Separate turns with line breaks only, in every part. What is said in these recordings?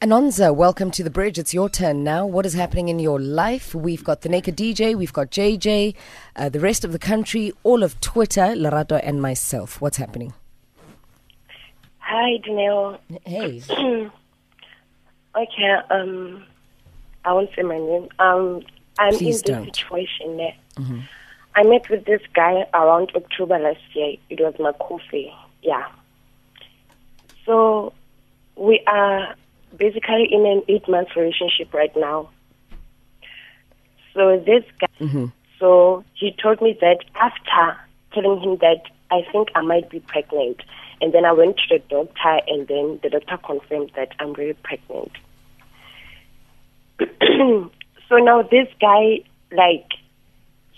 Anonza, welcome to the bridge. It's your turn now. What is happening in your life? We've got the Naked DJ, we've got JJ, uh, the rest of the country, all of Twitter, Lerato, and myself. What's happening?
Hi, Danelle.
Hey.
Okay, um, I won't say my name. Um, I'm
Please
in this
don't.
situation there. I met with this guy around October last year. It was my coffee. Yeah. So we are basically in an eight month relationship right now. So this guy, mm-hmm. so he told me that after telling him that I think I might be pregnant, and then I went to the doctor, and then the doctor confirmed that I'm really pregnant. so now this guy, like,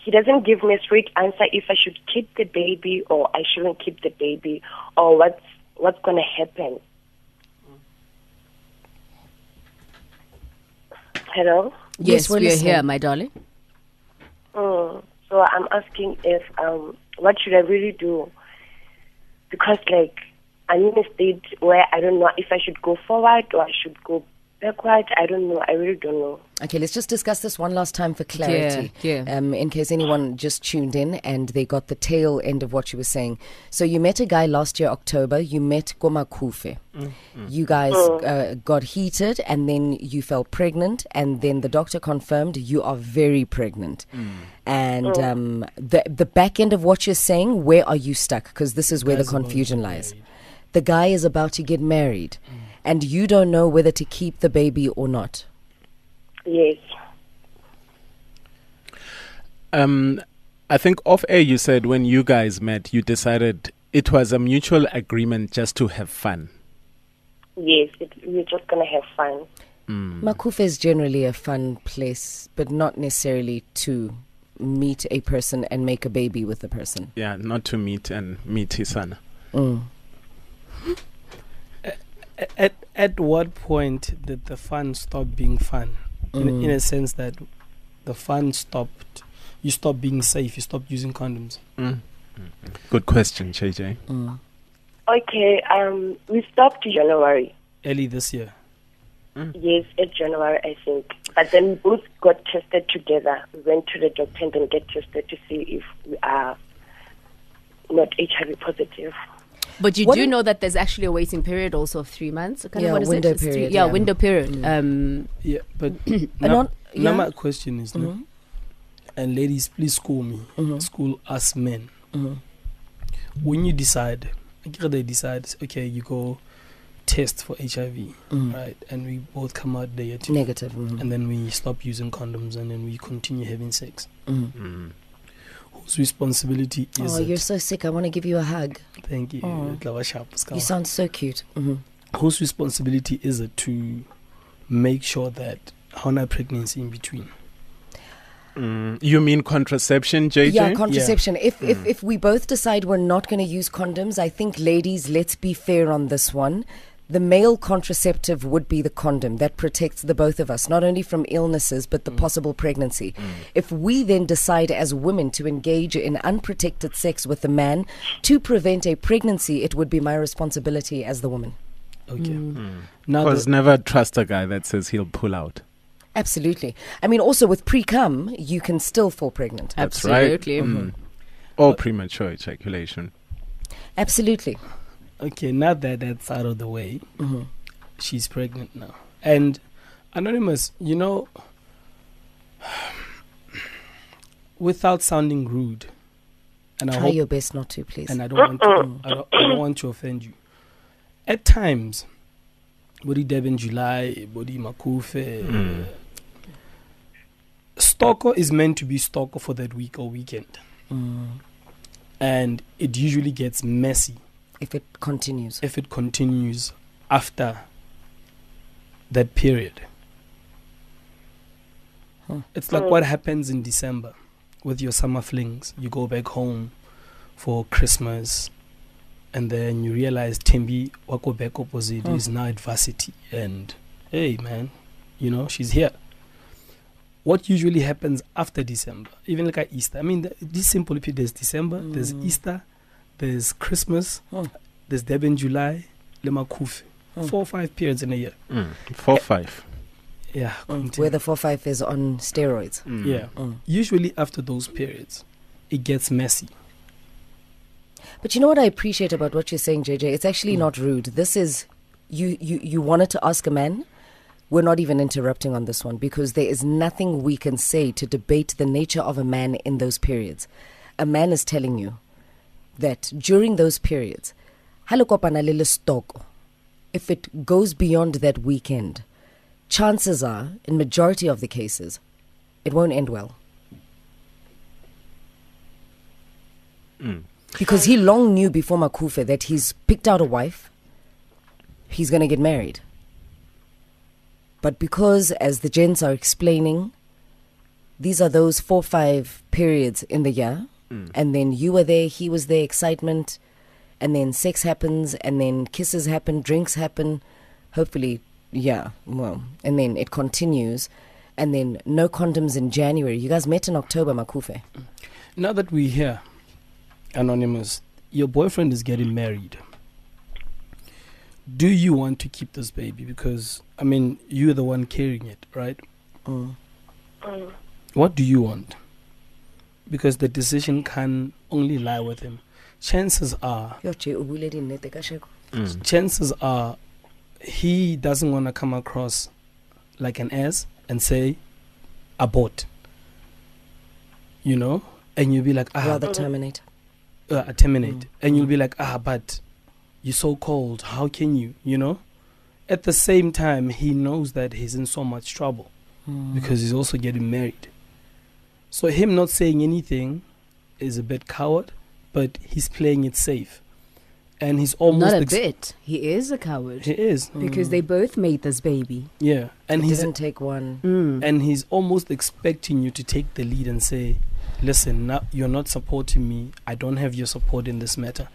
he doesn't give me a straight answer if I should keep the baby or I shouldn't keep the baby or what's what's gonna happen. Hello.
Yes,
Yes,
we're
we are here, my darling.
Mm. So I'm asking if um what should I really do? Because like I'm in a state where I don't know if I should go forward or I should go backward. I don't know. I really don't know.
Okay, let's just discuss this one last time for clarity.
Yeah, yeah.
Um, in case anyone just tuned in and they got the tail end of what you were saying. So you met a guy last year, October. You met Goma Kufe. You guys uh, got heated and then you fell pregnant. And then the doctor confirmed you are very pregnant. And um, the, the back end of what you're saying, where are you stuck? Because this is where the
Guy's about to
confusion lies. The guy is about to get married. And you don't know whether to keep the baby or not.
Yes.
Um, I think off air you said when you guys met, you decided it was a mutual agreement just to have fun.
Yes. It, we're just gonna have fun.
Macufe is generally a fun place, but not necessarily to meet a person and make a baby with a person.
Yeah, not to meet and meet his son.
Mm.
At at what point did the fun stop being fun? In, a- in a sense that the fun stopped. You stopped being safe. You stopped using condoms.
Mm. Good question, JJ.
Mm.
Okay. Um, we stopped in January.
Early this year.
Yes, in January, I think. But then we both got tested together. We went to the doctor and then get tested to see if we are not HIV positive.
But you
What
do
do-
know that there's actually a waiting period also of three months. Kind
Yeah,
of what is
window
it? It's three-
period,
yeah,
yeah.
window period. Mm. Um,
Yeah, but
And
now,
on- yeah.
my question is, no, mm-hmm. and ladies, please mm-hmm. school me, school us men. Mm-hmm. When you decide, like, they decide, okay, you go test for HIV, right, and we both come out negative,
Negative. mhm.
and then we stop using condoms, and then we continue having sex.
Mm.
Whose responsibility is
Oh,
it?
you're so sick. I want to give you a hug.
Thank you.
Oh.
Lava sharp, Scar.
You sound so cute. hmm
Whose responsibility is it to make sure that how no pregnancy in between?
Mm. You mean contraception, JJ?
Yeah, contraception. If, if
Mm.
if we both decide we're not going to use condoms, I think, ladies, let's be fair on this one. The male contraceptive would be the condom that protects the both of us, not only from illnesses but the possible pregnancy. If we then decide as women to engage in unprotected sex with a man to prevent a pregnancy, it would be my responsibility as the woman.
Okay.
Mm.
Now,
Because
the,
never trust a guy that says he'll pull out.
Absolutely. I mean, also with pre cum, you can still fall pregnant.
That's
Absolutely.
right. Mm. Or premature ejaculation.
Absolutely.
Okay, now that that's out of the way,
Mhm.
she's pregnant now. And anonymous, you know, without sounding rude, and I
Try
hope,
your best not to, please.
and I don't want to, I don't, I don't want to offend you. At times, body Durban July, body Macufe,
Mm.
stalker is meant to be stalker for that week or weekend,
Mm.
and it usually gets messy
If it continues.
if it continues after that period.
Huh.
It's like what happens in December with your summer flings. You go back home for Christmas, and then you realize Tembi Wako back opposite
Hmm.
is now at varsity, and hey, man, you know she's here. What usually happens after December, even like at Easter? I mean, this simple. If there's December, there's
Mm.
Easter, there's Christmas,
Hmm.
there's Deb in July, Lema Kufi. four or five periods in a year.
Mm. Four five.
Yeah,
Mm. Where the 4 5 is on steroids.
Mm.
yeah.
Mm.
Usually after those periods, it gets messy.
But you know what I appreciate about what you're saying, JJ? It's actually
Mm.
not rude. This is you, you you wanted to ask a man. We're not even interrupting on this one because there is nothing we can say to debate the nature of a man in those periods. A man is telling you that during those periods, halokopana le stoko, if it goes beyond that weekend, chances are, in majority of the cases, it won't end well.
Mm.
Because he long knew before Macufe that he's picked out a wife, he's going to get married. But because, as the gents are explaining, these are those four, five periods in the year,
Mm.
and then you were there, he was there, excitement, and then sex happens, and then kisses happen, drinks happen, hopefully, yeah, well, and then it continues, and then no condoms in January. You guys met in October, Macufe.
Now that we're here, Anonymous, your boyfriend is getting married. Do you want to keep this baby? Because, I mean, you're the one carrying it, right?
Mm.
Mm.
What do you want? Because the decision can only lie with him. Chances are,
Yo, Che, o buile dinnete kasheko.
Mm.
chances are, he doesn't want to come across like an ass and say, abort. You know? And you'll be like, ah,
rather terminate.
uh, terminate
Mm.
and you'll be like ah but you're so cold how can you you know at the same time he knows that he's in so much trouble
Mm.
because he's also getting married so him not saying anything is a bit coward but he's playing it safe. And he's almost
Not a
ex-
bit. He is a coward.
He is.
Because they both made this baby.
yeah. And he
doesn't take one.
Mm.
and he's almost expecting you to take the lead and say listen now you're not supporting me. I don't have your support in this matter.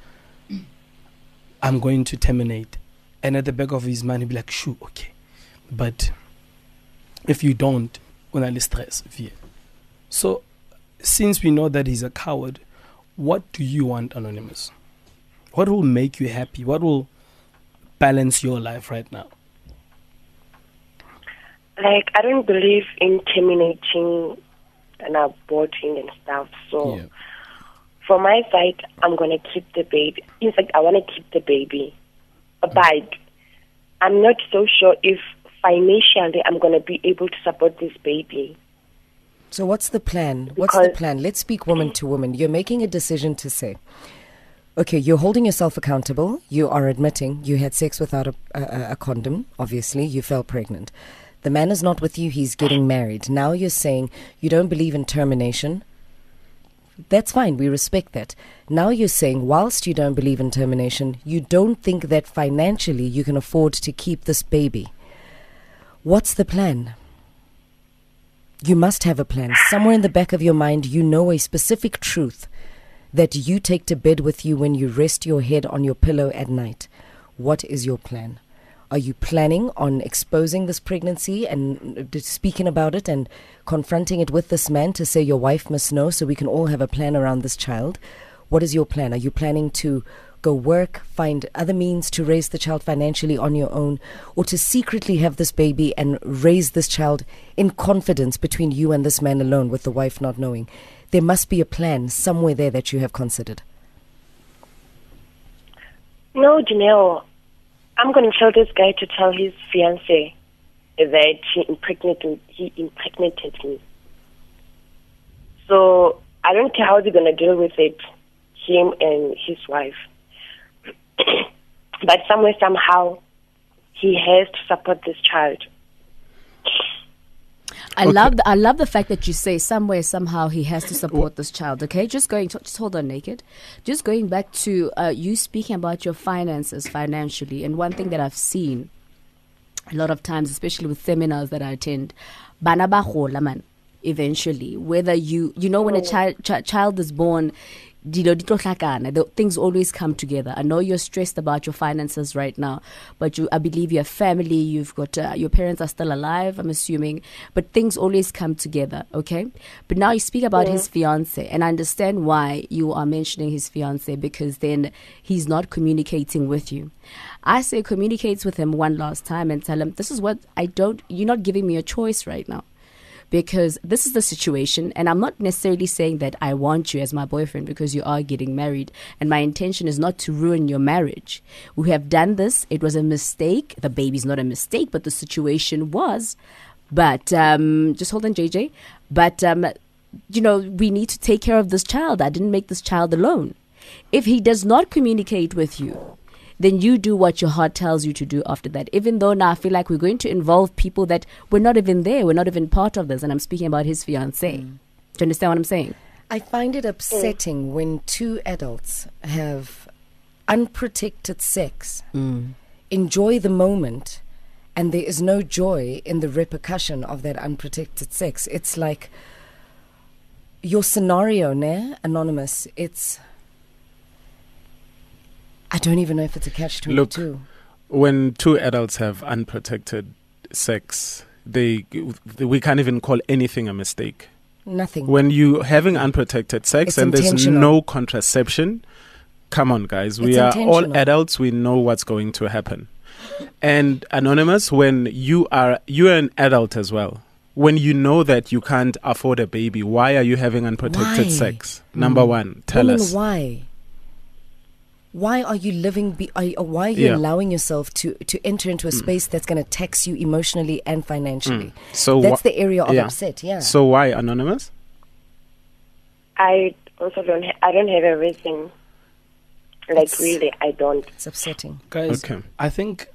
I'm going to terminate. And at the back of his mind he'll be like shoo okay. But if you don't una le stress vie so since we know that he's a coward what do you want anonymous what will make you happy what will balance your life right now
Like, I don't believe in terminating and aborting and stuff. So,
yeah
from my side, I'm going to keep the baby. In fact, I want to keep the baby. But I'm not so sure if financially I'm going to be able to support this baby.
So what's the plan? What's the plan? Let's speak woman to woman. You're making a decision to say, okay, you're holding yourself accountable. You are admitting you had sex without a, a, a condom. Obviously, you fell pregnant. The man is not with you. He's getting married. Now you're saying you don't believe in termination. That's fine. We respect that. Now you're saying, whilst you don't believe in termination, you don't think that financially you can afford to keep this baby. What's the plan? You must have a plan. Somewhere in the back of your mind, you know a specific truth that you take to bed with you when you rest your head on your pillow at night. What is your plan? Are you planning on exposing this pregnancy and uh, speaking about it and confronting it with this man to say your wife must know so we can all have a plan around this child? What is your plan? Are you planning to go work, find other means to raise the child financially on your own, or to secretly have this baby and raise this child in confidence between you and this man alone with the wife not knowing? There must be a plan somewhere there that you have considered.
No, Janelle, I'm going to tell this guy to tell his fiance that he impregnated, he impregnated me. So I don't care how they're going to deal with it, him and his wife. but somewhere, somehow, he has to support this child.
I
Okay.
love the, I love the fact that you say somewhere somehow he has to support this child. Okay, just going to, just hold on naked. Just going back to uh, you speaking about your finances financially, and one thing that I've seen a lot of times, especially with seminars that I attend, bana ba gola man. Eventually, whether you you know when a child ch- child is born, The things always come together. I know you're stressed about your finances right now, but you, I believe you have family. You've got uh, your parents are still alive. I'm assuming, but things always come together. Okay, but now you speak about his fiance, and I understand why you are mentioning his fiance because then he's not communicating with you. I say communicate with him one last time and tell him this is what I don't. You're not giving me a choice right now because this is the situation and i'm not necessarily saying that i want you as my boyfriend because you are getting married and my intention is not to ruin your marriage. We have done this. It was a mistake. The baby's not a mistake but the situation was. But um, just hold on jj but um, you know we need to take care of this child. I didn't make this child alone. If he does not communicate with you then you do what your heart tells you to do after that. Even though now I feel like we're going to involve people that we're not even there, we're not even part of this. And I'm speaking about his fiance. Mm. Do you understand what I'm saying?
I find it upsetting when two adults have unprotected sex, mm. enjoy the moment, and there is no joy in the repercussion of that unprotected sex. It's like your scenario, ne? Anonymous. It's. I don't even know if it's a catch 22.
when two adults have unprotected sex, they we can't even call anything a mistake.
Nothing.
When you having unprotected sex
It's
and there's no contraception, come on, guys, we
It's
are all adults. We know what's going to happen. And anonymous, when you are you are an adult as well. When you know that you can't afford a baby, why are you having unprotected
Why?
sex? Number mm. one, tell
Women,
us.
why? Why are you living? Be, are, you- why are you
Yeah. Mm.
allowing yourself to to enter into a space that's going to tax you emotionally and financially?
So
That's
wha-
the area of
yeah.
upset. Yeah.
So why anonymous?
I also don't. Ha- I don't have a reason. Like
It's-
really, I don't.
it's upsetting.
Guys,
Okay.
I think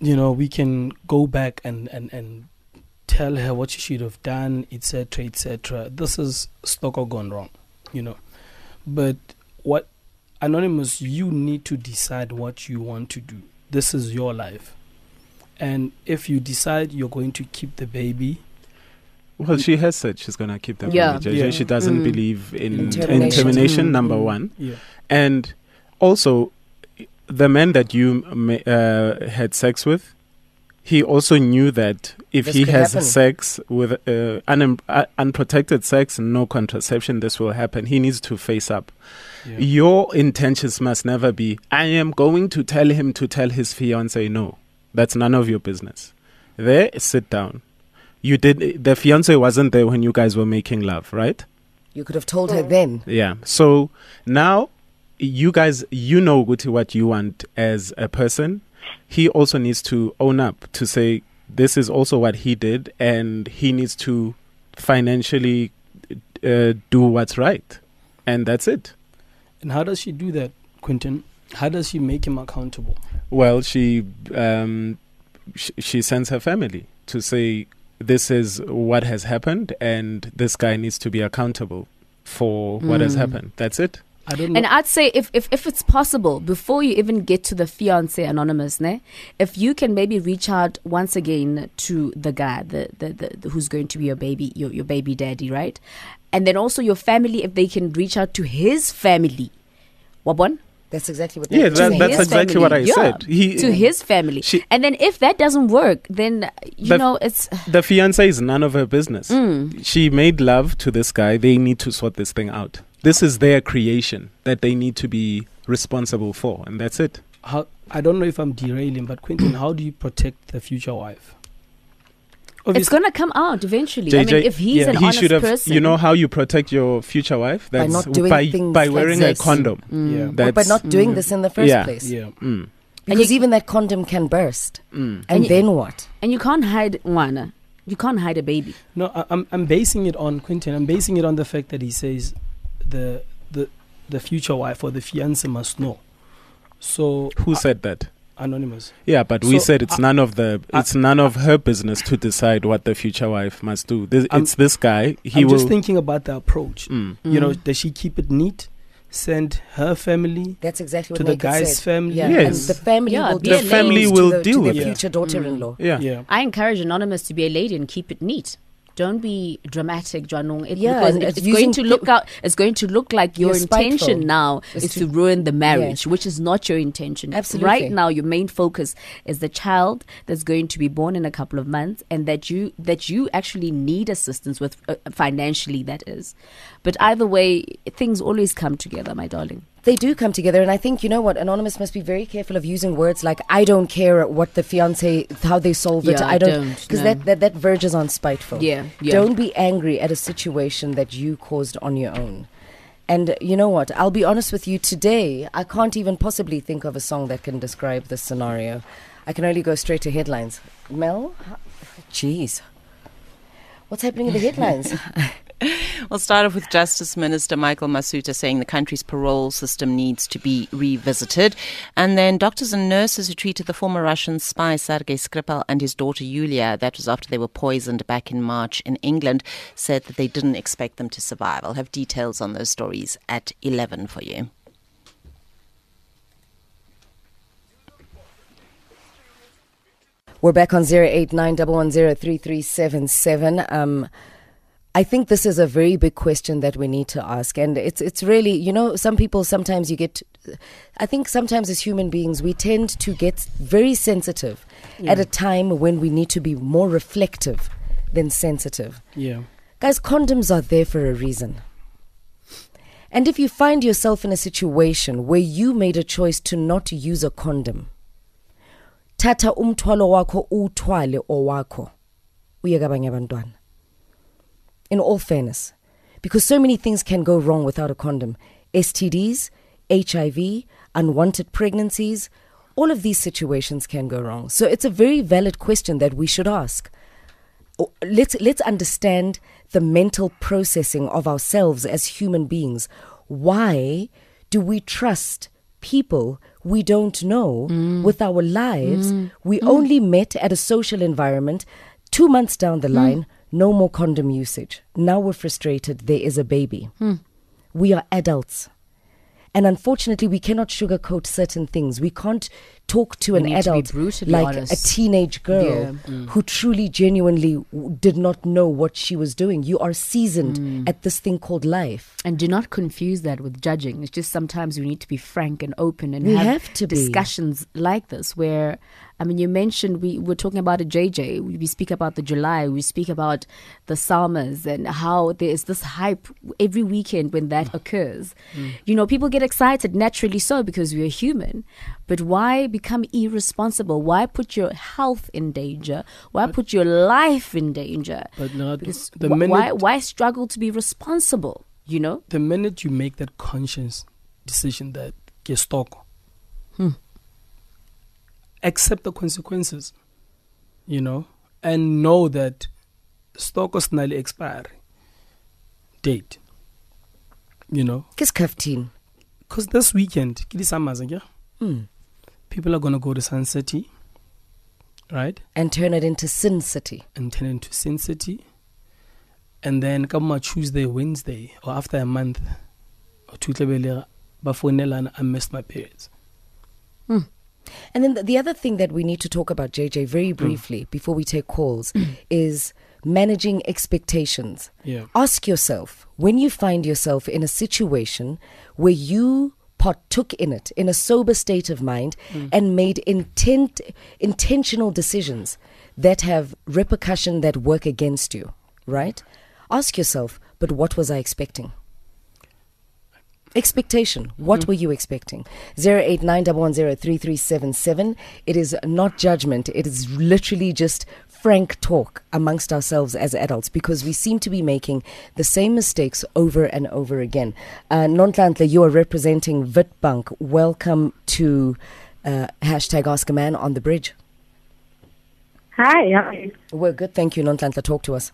you know we can go back and and and tell her what she should have done, etc., etc. This is Stoko gone wrong, you know. But what anonymous, you need to decide what you want to do. This is your life, and if you decide you're going to keep the baby,
Well, she has said she's gonna keep the
Yeah.
baby. JJ.
Yeah.
She doesn't
Mm.
believe in
In
termination.
in termination,
Mm.
number
Mm.
one,
yeah,
and also the man that you ma- uh, had sex with, he also knew that if
This
he has
happen.
sex with uh, un- uh, unprotected sex, no contraception, this will happen. He needs to face up.
yeah.
Your intentions must never be, I am going to tell him to tell his fiance no. That's none of your business. There, sit down. You did, the fiance wasn't there when you guys were making love, right?
You could have told her then.
Yeah. So now you guys, you know what you want as a person. He also needs to own up to say this is also what he did, and he needs to financially uh, do what's right, and that's it.
And how does she do that, Quentin? How does she make him accountable?
Well, she um, sh- she sends her family to say this is what has happened, and this guy needs to be accountable for what has
Mm.
happened. That's it.
I don't know.
And I'd say if, if, if it's possible, before you even get to the fiance anonymous, ne, if you can maybe reach out once again to the guy, the, the, the, the- who's going to be your baby, your, your baby daddy, right? And then also your family, if they can reach out to his family. Wabon?
That's exactly what.
Yeah, that-
To
that's
his
exactly what I
family. Yeah,
said. He-
to his family.
She-
and then if that doesn't work, then, you
The-
know, it's.
The fiance is none of her business. Mm. She made love to this guy. They need to sort this thing out. This is their creation that they need to be responsible for, and that's it.
how I don't know if I'm derailing, but Quentin, how do you protect the future wife?
It's gonna come out eventually. I
JJ,
mean, if he's
yeah.
an
he
honest
should have.
person,
You know how you protect your future wife?
By not doing
by,
things
by
like
wearing
this.
a condom.
Mm.
yeah,
Or
That's
by not doing
Mm.
this in the first
Yeah.
place.
yeah.
Mm,
Because
you-
even that condom can burst.
mm.
And,
And you-
then what?
and you can't hide one. You can't hide a baby.
No, I, I'm I'm basing it on Quentin. I'm basing it on the fact that he says the the the future wife or the fiance must know. So
Who
uh,
said that?
anonymous?
Yeah, but we said it's
I-
none of the.
I-
It's none of her business to decide what the future wife must do. This, it's this guy. He
I'm
will.
just thinking about the approach.
Mm.
You know,
Mm.
does she keep it neat? Send her family
That's exactly what
to the
Naked
guy's
said.
family.
Yeah,
Yes.
and the family
Yeah,
will
be
give
a family
will
to the,
deal
to
with
their
it.
future daughter-in-law.
Yeah.
Yeah.
I encourage anonymous to be a lady and keep it neat. Don't be dramatic, Janong. It,
Yeah,
because it-
it's
it's going to look out. It's going to look like your
spiteful.
intention now is
to-
to ruin the marriage,
Yes.
which is not your intention.
Absolutely.
Right now, your main focus is the child that's going to be born in a couple of months, and that you that you actually need assistance with uh, financially. That is, but either way, things always come together, my darling.
They do come together, and I think you know what. Anonymous must be very careful of using words like "I don't care what the fiance how they solve it."
Yeah,
I don't
don't,
because
no.
that, that that verges on spiteful.
Yeah, yeah.
Don't be angry at a situation that you caused on your own. And you know what? I'll be honest with you. Today, I can't even possibly think of a song that can describe this scenario. I can only go straight to headlines. Mel, jeez, what's happening in the headlines?
We'll start off with Justice Minister Michael Masutha saying the country's parole system needs to be revisited. And then doctors and nurses who treated the former Russian spy Sergei Skripal and his daughter Yulia, that was after they were poisoned back in March in England, said that they didn't expect them to survive. I'll have details on those stories at 11 for you.
We're back on 0891103377. Um, I think this is a very big question that we need to ask. And it's, it's really, you know, some people sometimes you get, I think sometimes as human beings, we tend to get very sensitive at a time when we need to be more reflective than sensitive.
Yeah.
Guys, condoms are there for a reason. And if you find yourself in a situation where you made a choice to not use a condom, tata umthwalo wakho uthwale owakho uye kabanye abantwana in all fairness because so many things can go wrong without a condom STDs HIV unwanted pregnancies all of these situations can go wrong so it's a very valid question that we should ask let's let's understand the mental processing of ourselves as human beings. Why do we trust people we don't know mm. with our lives? Mm. We mm. only met at a social environment. Two months down the line, no more condom usage. Now we're frustrated. There is a baby. We are adults. And unfortunately, we cannot sugarcoat certain things. We can't talk to
We
an
need to
adult like
honest.
a teenage girl
Yeah.
who truly, genuinely w- did not know what she was doing. You are seasoned
Mm.
at this thing called life.
And do not confuse that with judging. It's just sometimes we need to be frank and open and
We
have,
have to be.
discussions like this where I mean you mentioned we were talking about a JJ. We, we speak about the July, we speak about the summers and how there is this hype every weekend when that mm. occurs. Mm. You know, people get excited naturally so because we are human. But why become irresponsible? Why put your health in danger? Why put your life in danger?
But
Because
the
wh- why
minute-
why struggle to be responsible? You know?
the minute you make that conscious decision that get stock, hmm. Accept the consequences, you know, and know that nearly expire date, you know,
Kiss kaftin.
because this weekend, ke di-summers, akere?
Mm.
people are gonna go to Sun City, right,
And turn it into Sin City.
and turn it into Sin City, and then come on Tuesday, Wednesday, or after a month or two, I missed my periods.
And then the, the other thing that we need to talk about, JJ, very mm. briefly before we take calls, mm. is managing expectations.
Yeah.
Ask yourself when you find yourself in a situation where you partook in it in a sober state of mind mm. and made intent, intentional decisions that have repercussion that work against you, right? Ask yourself, but what was I expecting? Expectation. What were you expecting? 0891103377. It is not judgment. It is literally just frank talk amongst ourselves as adults because we seem to be making the same mistakes over and over again. Uh, Nontlantla, you are representing Witbank. Welcome to uh, hashtag Ask a Man on the bridge.
Hi, how are you?
We're good. Thank you, Nontlantla. Talk to us.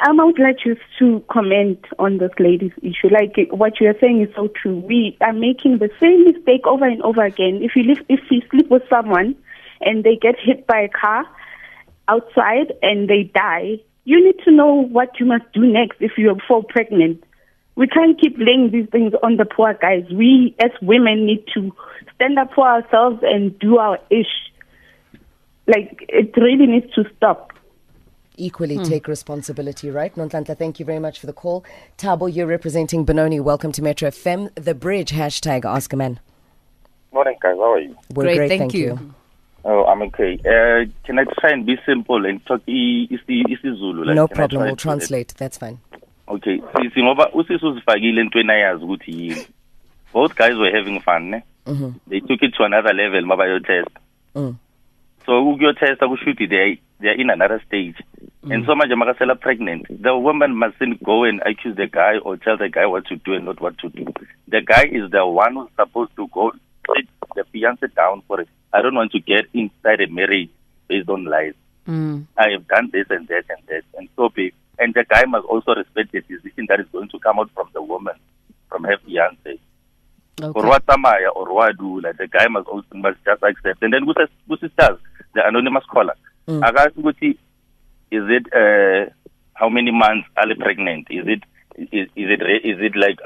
Um, I would like just to comment on this lady's issue. Like what you are saying is so true. We are making the same mistake over and over again. If you live, if you sleep with someone and they get hit by a car outside and they die, you need to know what you must do next if you fall pregnant. We can't keep laying these things on the poor guys. We as women need to stand up for ourselves and do our ish. Like it really needs to stop.
Equally take responsibility, right? Nontlantla, thank you very much for the call. Tabo, you're representing Benoni. Welcome to Metro FM. The bridge, hashtag Ask a Man.
Morning, guys. How are you?
We're
Great,
great,
thank
thank,
you.
you.
Oh, I'm okay. Uh, can I try and be simple and talk i- isi- isiZulu? Like,
No problem, we'll
to-
translate. That's fine.
Okay. Sisi ngoba usisi uzifakile entweni ayazi ukuthi yini. Both guys were having fun, ne? They took it to another level mabayo test.
Mm.
So ukuyo test akushuthi they they're in another stage. And so manje makasela pregnant. The woman mustn't go and accuse the guy or tell the guy what to do and not what to do. The guy is the one who's supposed to go sit the fiance down for it. I don't want to get inside a marriage based on lies.
Mm.
I have done this and that and that and so big. And the guy must also respect the decision that is going to come out from the woman, from her fiance. Or what Samaya or what do like the guy must also must just accept. And then who says who sisters, the anonymous caller.
Mm.
I asked Guti, is it uh how many months are they pregnant? Is it is, is it re- is it like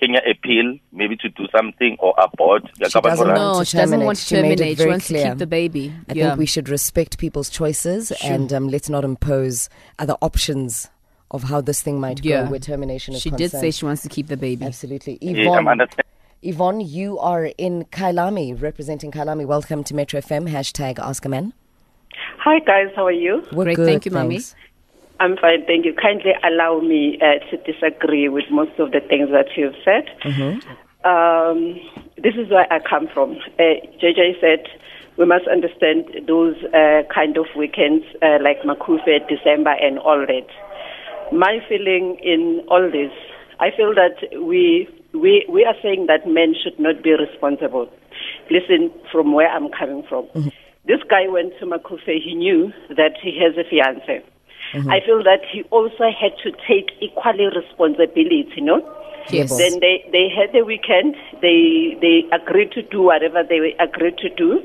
Kenya appeal maybe to do something or abort?
She doesn't
Yakabakora?
want
No, she doesn't want to
She made it
terminate. She
very
wants to keep the baby.
I
yeah.
think we should respect people's choices and um, let's not impose other options of how this thing might
Yeah.
go where termination is
she did say she wants to keep the baby.
Absolutely.
Yeah, I'm
Yvonne,
understanding.
Yvonne, you are in Kyalami, representing Kyalami. Welcome to Metro FM. Hashtag Ask a Man.
Hi guys, how are you?
We're
Great,
good,
thank you, Mami.
thanks.
I'm fine, thank you. Kindly allow me uh, to disagree with most of the things that you've said. Um, this is where I come from. Uh, JJ said we must understand those uh, kind of weekends uh, like Macufe, December, and all that. My feeling in all this, I feel that we we we are saying that men should not be responsible. Listen, from where I'm coming from, this guy went to Macufe. He knew that he has a fiance. I feel that he also had to take equally responsibility. You know.
Yes.
Then they, they had the weekend. They they agreed to do whatever they agreed to do.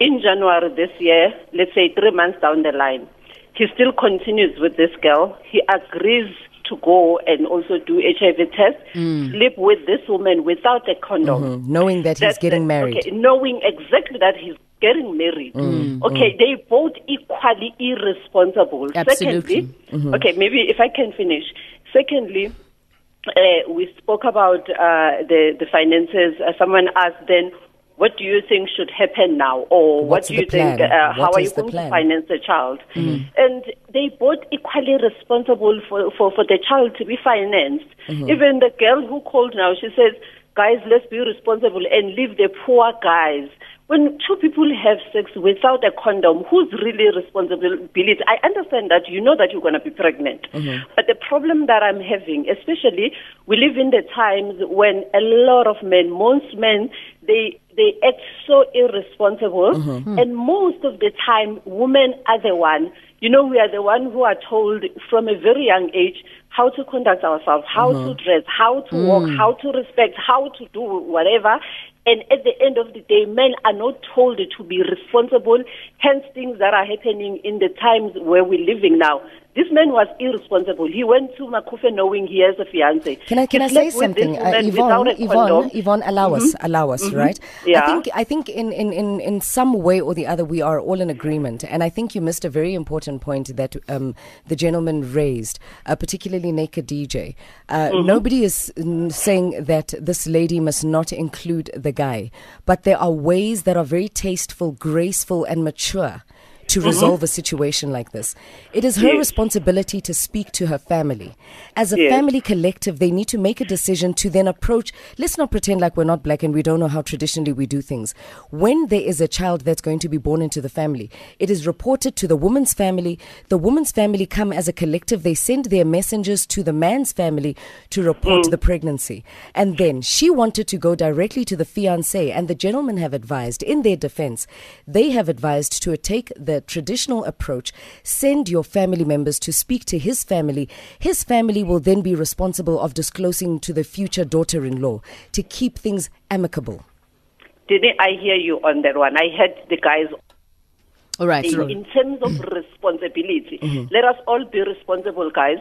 In January this year, let's say three months down the line, he still continues with this girl. He agrees to go and also do HIV test, sleep with this woman without a condom.
Mhm. Knowing that he's
That's
getting
the-
married.
Okay, knowing exactly that he's getting married.
Mm,
okay, they both equally irresponsible.
Absolutely.
Secondly, okay, maybe if I can finish. Secondly, uh, we spoke about uh, the the finances. Uh, someone asked then, what do you think should happen now, or
What's
what do you
the
think? Uh, how are you going
plan?
to finance the child? And they both equally responsible for, for, for the child to be financed. Even the girl who called now, she says, guys, let's be responsible and leave the poor guys. When two people have sex without a condom, who's really responsibility? I understand that you know that you're going to be pregnant. Mm-hmm. But the problem that I'm having, especially, we live in the times when a lot of men, most men, they they act so irresponsible, mm-hmm. and most of the time, women are the one. You know, we are the one who are told from a very young age how to conduct ourselves, how to uh-huh. dress, how to walk, mm. how to respect, how to do whatever. And at the end of the day, men are not told to be responsible. Hence, things that are happening in the times where we're living now. This man was irresponsible. He went to Macufe knowing he has a fiance.
Can I can
He
I say
slept with this
something, uh, Yvonne? Yvonne. Yvonne, allow us, allow us, right?
Yeah.
I think I think in, in, in, in some way or the other we are all in agreement, and I think you missed a very important point that um, the gentleman raised, uh, particularly Naked DJ. Uh, Nobody is saying that this lady must not include the guy, but there are ways that are very tasteful, graceful, and mature to mm-hmm. resolve a situation like this. It is her
Yes.
responsibility to speak to her family. As a
Yes.
family collective, they need to make a decision to then approach. Let's not pretend like we're not black and we don't know how traditionally we do things. When there is a child that's going to be born into the family, it is reported to the woman's family. The woman's family come as a collective. They send their messengers to the man's family to report mm. the pregnancy. And then she wanted to go directly to the fiance, and the gentlemen have advised, in their defense, they have advised to take the traditional approach, send your family members to speak to his family. His family will then be responsible of disclosing to the future daughter in law to keep things amicable.
Didn't I hear you on that one? I heard the guys
All right.
in, in terms of responsibility.
Mm-hmm.
Let us all be responsible, guys.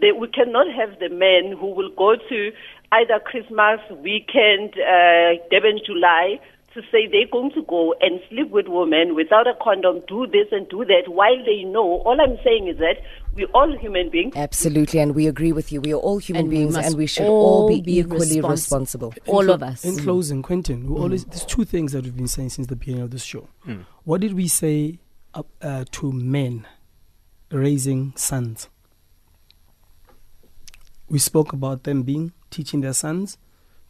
They, we cannot have the men who will go to either Christmas weekend, uh, Durban, July, to say they're going to go and sleep with women without a condom, do this and do that, while they know. All I'm saying is that we're all human beings.
Absolutely, and we agree with you. We are all human
And
beings,
must
and we should
all
all be,
be
equally
respons-
responsible.
All
In clo-
of us.
In mm. closing, Quentin, we mm. always there's two things that we've been saying since the beginning of this show. Mm. What did we say up, uh, to men raising sons? We spoke about them being teaching their sons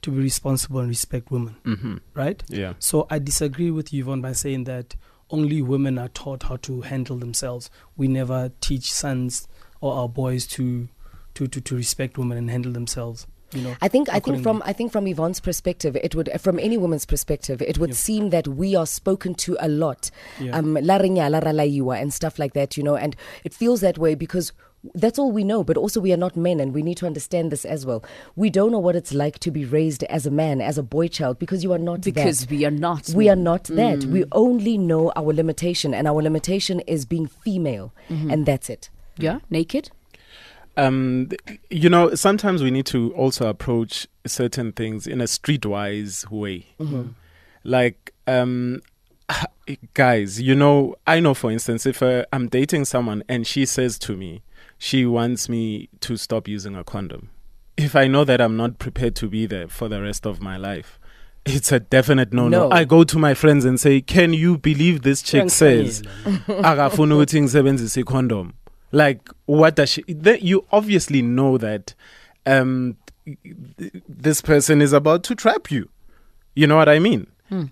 to be responsible and respect women,
Mm-hmm.
right?
Yeah.
So I disagree with Yvonne, by saying that only women are taught how to handle themselves. We never teach sons or our boys to to, to, to respect women and handle themselves. You know,
I think I think from I think from Yvonne's perspective, it would from any woman's perspective, it would
Yeah.
seem that we are spoken to a lot,
Yeah.
um, la rinya, la ralaiwa and stuff like that, you know, and it feels that way because that's all we know. But also, we are not men, and we need to understand this as well. We don't know what it's like to be raised as a man, as a boy child, because you are not
because
that.
we are not.
We are
men.
not that. We only know our limitation, and our limitation is being female, and that's it.
Yeah, naked.
um you know sometimes we need to also approach certain things in a streetwise way like um guys you know i know for instance if uh, i'm dating someone and she says to me she wants me to stop using a condom if i know that i'm not prepared to be there for the rest of my life it's a definite no no. I go to my friends and say, "Can you believe this chick says akafuna ukuthi ngisebenzise condom?" Like what does she then you obviously know that um th- this person is about to trap you. You know what I mean?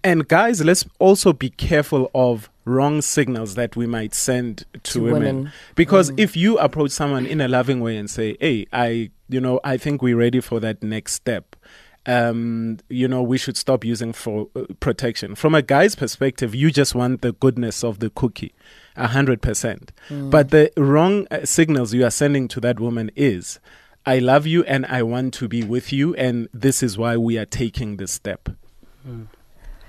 And guys, let's also be careful of wrong signals that we might send to,
To
women.
women.
Because if you approach someone in a loving way and say, "Hey, I, you know, I think we're ready for that next step," um, you know, we should stop using for uh, protection. From a guy's perspective, you just want the goodness of the cookie, a hundred percent. But the wrong uh, signals you are sending to that woman is, "I love you and I want to be with you, and this is why we are taking this step."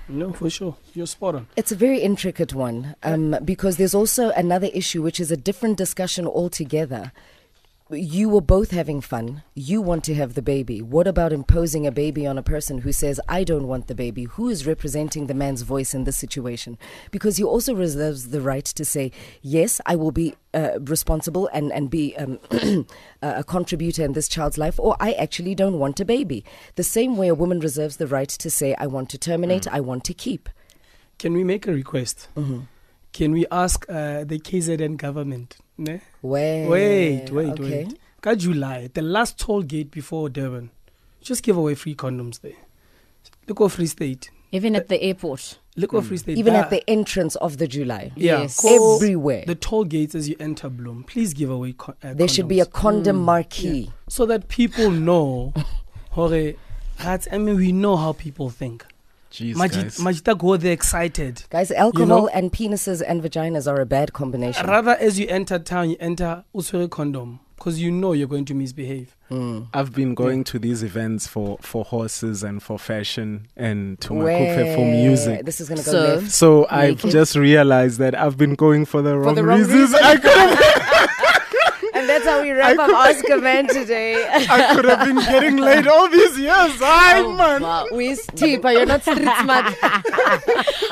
No, for sure. You're spot on.
It's a very intricate one um, because there's also another issue, which is a different discussion altogether. You were both having fun. You want to have the baby. What about imposing a baby on a person who says, I don't want the baby? Who is representing the man's voice in this situation? Because he also reserves the right to say, Yes, I will be uh, responsible and, and be um, a contributor in this child's life, or I actually don't want a baby. The same way a woman reserves the right to say, I want to terminate, I want to keep.
Can we make a request? Can we ask uh, the KZN government? Ne?
Wait,
Wait, wait,
okay.
wait. Ka July, the last toll gate before Durban, just give away free condoms there. Look at Free State.
Even at the airport.
Look at Free State.
Even
That-
at the entrance of the July.
yeah,
Yes.
Everywhere.
The toll gates as you enter Bloem. Please give away. Con- uh,
There should be a
condoms.
condom marquee.
so that people know. Hore, that's- I mean, we know how people think.
Jeez,
Majid,
guys.
Majita go there excited.
Guys, alcohol
know-
and penises and vaginas are a bad combination.
Rather, as you enter town, you enter uswere condom because you know you're going to misbehave. Hmm.
I've been going to these events for, for horses and for fashion and to Macufe for music.
This is going to go
So-
left.
So I've
Naked.
just realized that I've been going for the wrong,
the wrong
reasons.
reason.
I could have
And that's how we wrap up a Man today.
I could have been getting laid all these years. Oh, Hi, man.
we steep, you're not street smart.